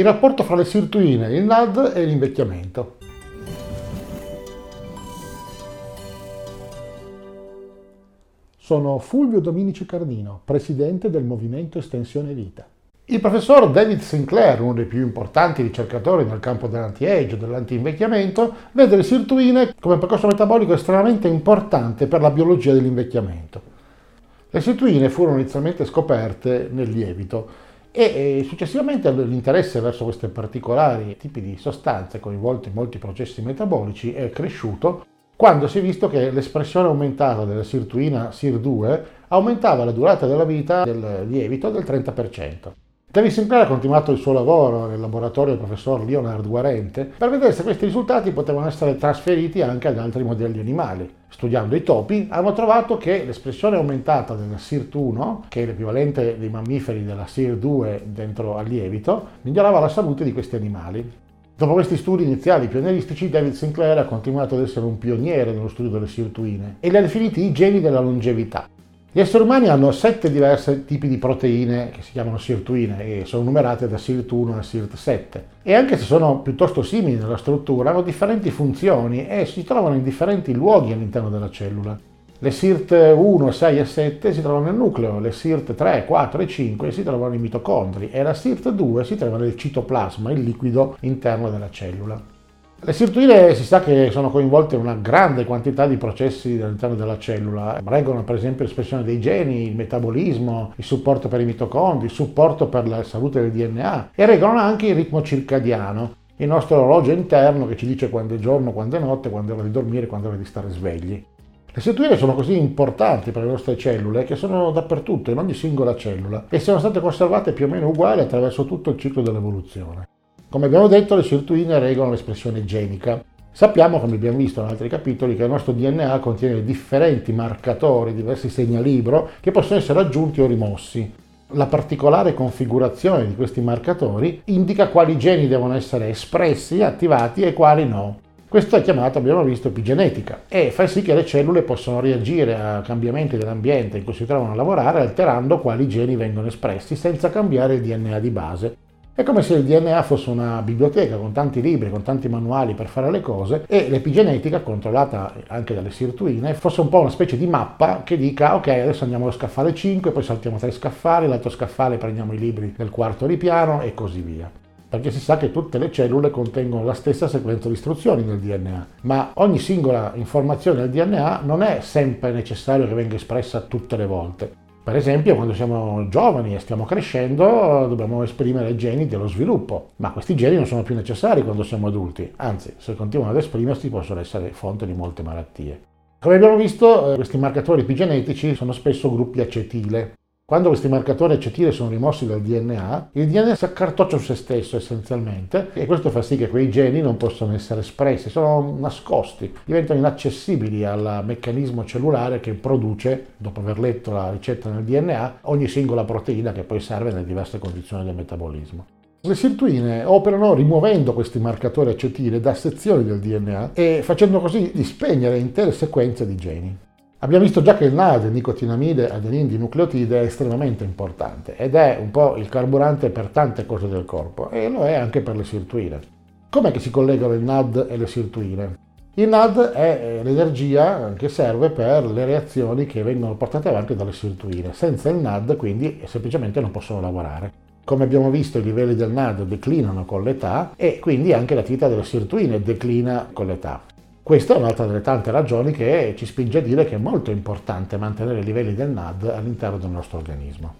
il rapporto fra le sirtuine, il NAD e l'invecchiamento. Sono Fulvio Dominici Cardino, presidente del Movimento Estensione Vita. Il professor David Sinclair, uno dei più importanti ricercatori nel campo dell'anti-age, dell'anti-invecchiamento, vede le sirtuine come percorso metabolico estremamente importante per la biologia dell'invecchiamento. Le sirtuine furono inizialmente scoperte nel lievito e successivamente l'interesse verso questi particolari tipi di sostanze coinvolte in molti processi metabolici è cresciuto quando si è visto che l'espressione aumentata della sirtuina SIR2 aumentava la durata della vita del lievito del 30%. David Sinclair ha continuato il suo lavoro nel laboratorio del professor Leonard Guarente per vedere se questi risultati potevano essere trasferiti anche ad altri modelli animali. Studiando i topi, hanno trovato che l'espressione aumentata della SIRT1, che è l'equivalente dei mammiferi della SIR2 dentro al lievito, migliorava la salute di questi animali. Dopo questi studi iniziali pionieristici, David Sinclair ha continuato ad essere un pioniere nello studio delle sirtuine e li ha definiti i geni della longevità. Gli esseri umani hanno sette diversi tipi di proteine che si chiamano sirtuine e sono numerate da SIRT1 a SIRT7 e anche se sono piuttosto simili nella struttura hanno differenti funzioni e si trovano in differenti luoghi all'interno della cellula. Le SIRT 1, 6 e 7 si trovano nel nucleo, le SIRT 3, 4 e 5 si trovano nei mitocondri e la SIRT 2 si trova nel citoplasma, il liquido interno della cellula. Le sirtuine si sa che sono coinvolte in una grande quantità di processi all'interno della cellula. Regolano per esempio l'espressione dei geni, il metabolismo, il supporto per i mitocondri, il supporto per la salute del DNA e regolano anche il ritmo circadiano, il nostro orologio interno che ci dice quando è giorno, quando è notte, quando è ora di dormire, quando è ora di stare svegli. Le sirtuine sono così importanti per le nostre cellule che sono dappertutto, in ogni singola cellula, e sono state conservate più o meno uguali attraverso tutto il ciclo dell'evoluzione. Come abbiamo detto, le sirtuine regolano l'espressione genica. Sappiamo, come abbiamo visto in altri capitoli, che il nostro DNA contiene differenti marcatori, diversi segnalibro che possono essere aggiunti o rimossi. La particolare configurazione di questi marcatori indica quali geni devono essere espressi, attivati e quali no. Questo è chiamato, abbiamo visto, epigenetica e fa sì che le cellule possano reagire a cambiamenti dell'ambiente in cui si trovano a lavorare alterando quali geni vengono espressi senza cambiare il DNA di base. È come se il DNA fosse una biblioteca con tanti libri, con tanti manuali per fare le cose e l'epigenetica, controllata anche dalle sirtuine, fosse un po' una specie di mappa che dica ok, adesso andiamo allo scaffale 5, poi saltiamo tre scaffali, l'altro scaffale prendiamo i libri del quarto ripiano e così via perché si sa che tutte le cellule contengono la stessa sequenza di istruzioni nel DNA, ma ogni singola informazione del DNA non è sempre necessario che venga espressa tutte le volte. Per esempio, quando siamo giovani e stiamo crescendo, dobbiamo esprimere geni dello sviluppo, ma questi geni non sono più necessari quando siamo adulti, anzi, se continuano ad esprimersi possono essere fonte di molte malattie. Come abbiamo visto, eh, questi marcatori epigenetici sono spesso gruppi acetile, quando questi marcatori acetile sono rimossi dal DNA, il DNA si accartoccia su se stesso essenzialmente e questo fa sì che quei geni non possono essere espressi, sono nascosti, diventano inaccessibili al meccanismo cellulare che produce, dopo aver letto la ricetta nel DNA, ogni singola proteina che poi serve nelle diverse condizioni del metabolismo. Le sirtuine operano rimuovendo questi marcatori acetile da sezioni del DNA e facendo così di spegnere intere sequenze di geni. Abbiamo visto già che il NAD, nicotinamide adenin di nucleotide, è estremamente importante ed è un po' il carburante per tante cose del corpo e lo è anche per le sirtuine. Com'è che si collegano il NAD e le sirtuine? Il NAD è l'energia che serve per le reazioni che vengono portate avanti dalle sirtuine. Senza il NAD quindi semplicemente non possono lavorare. Come abbiamo visto i livelli del NAD declinano con l'età e quindi anche l'attività delle sirtuine declina con l'età. Questa è un'altra delle tante ragioni che ci spinge a dire che è molto importante mantenere i livelli del NAD all'interno del nostro organismo.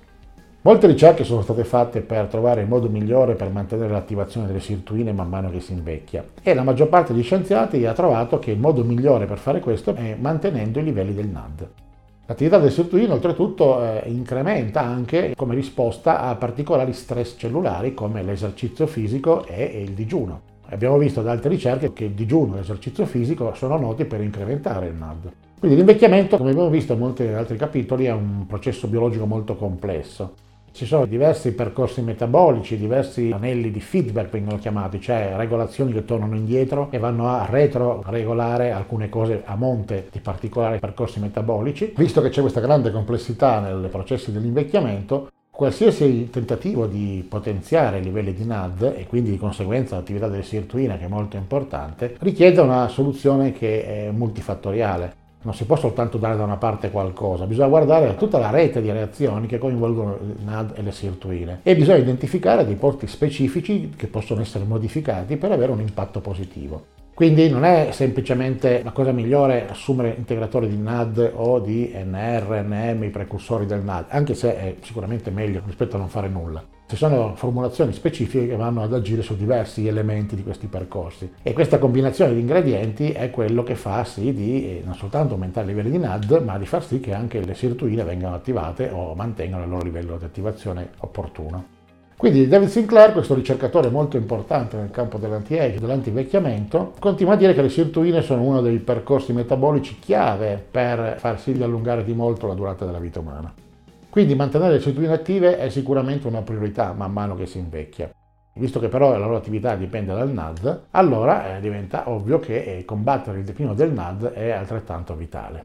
Molte ricerche sono state fatte per trovare il modo migliore per mantenere l'attivazione delle sirtuine man mano che si invecchia e la maggior parte degli scienziati ha trovato che il modo migliore per fare questo è mantenendo i livelli del NAD. L'attività del sirtuino oltretutto eh, incrementa anche come risposta a particolari stress cellulari come l'esercizio fisico e il digiuno. Abbiamo visto da altre ricerche che il digiuno e l'esercizio fisico sono noti per incrementare il NAD. Quindi l'invecchiamento, come abbiamo visto in molti altri capitoli, è un processo biologico molto complesso. Ci sono diversi percorsi metabolici, diversi anelli di feedback vengono chiamati, cioè regolazioni che tornano indietro e vanno a retroregolare alcune cose a monte di particolari percorsi metabolici. Visto che c'è questa grande complessità nei processi dell'invecchiamento, Qualsiasi tentativo di potenziare i livelli di NAD e quindi di conseguenza l'attività del sirtuina, che è molto importante, richiede una soluzione che è multifattoriale. Non si può soltanto dare da una parte qualcosa, bisogna guardare tutta la rete di reazioni che coinvolgono il NAD e le sirtuine e bisogna identificare dei porti specifici che possono essere modificati per avere un impatto positivo. Quindi non è semplicemente la cosa migliore assumere integratori di NAD o di NR, NM, i precursori del NAD, anche se è sicuramente meglio rispetto a non fare nulla. Ci sono formulazioni specifiche che vanno ad agire su diversi elementi di questi percorsi e questa combinazione di ingredienti è quello che fa sì di eh, non soltanto aumentare i livelli di NAD, ma di far sì che anche le sirtuine vengano attivate o mantengano il loro livello di attivazione opportuno. Quindi David Sinclair, questo ricercatore molto importante nel campo dell'anti-age, dell'antivecchiamento, continua a dire che le sirtuine sono uno dei percorsi metabolici chiave per far sì di allungare di molto la durata della vita umana. Quindi mantenere le sirtuine attive è sicuramente una priorità man mano che si invecchia. Visto che però la loro attività dipende dal NAD, allora eh, diventa ovvio che eh, combattere il declino del NAD è altrettanto vitale.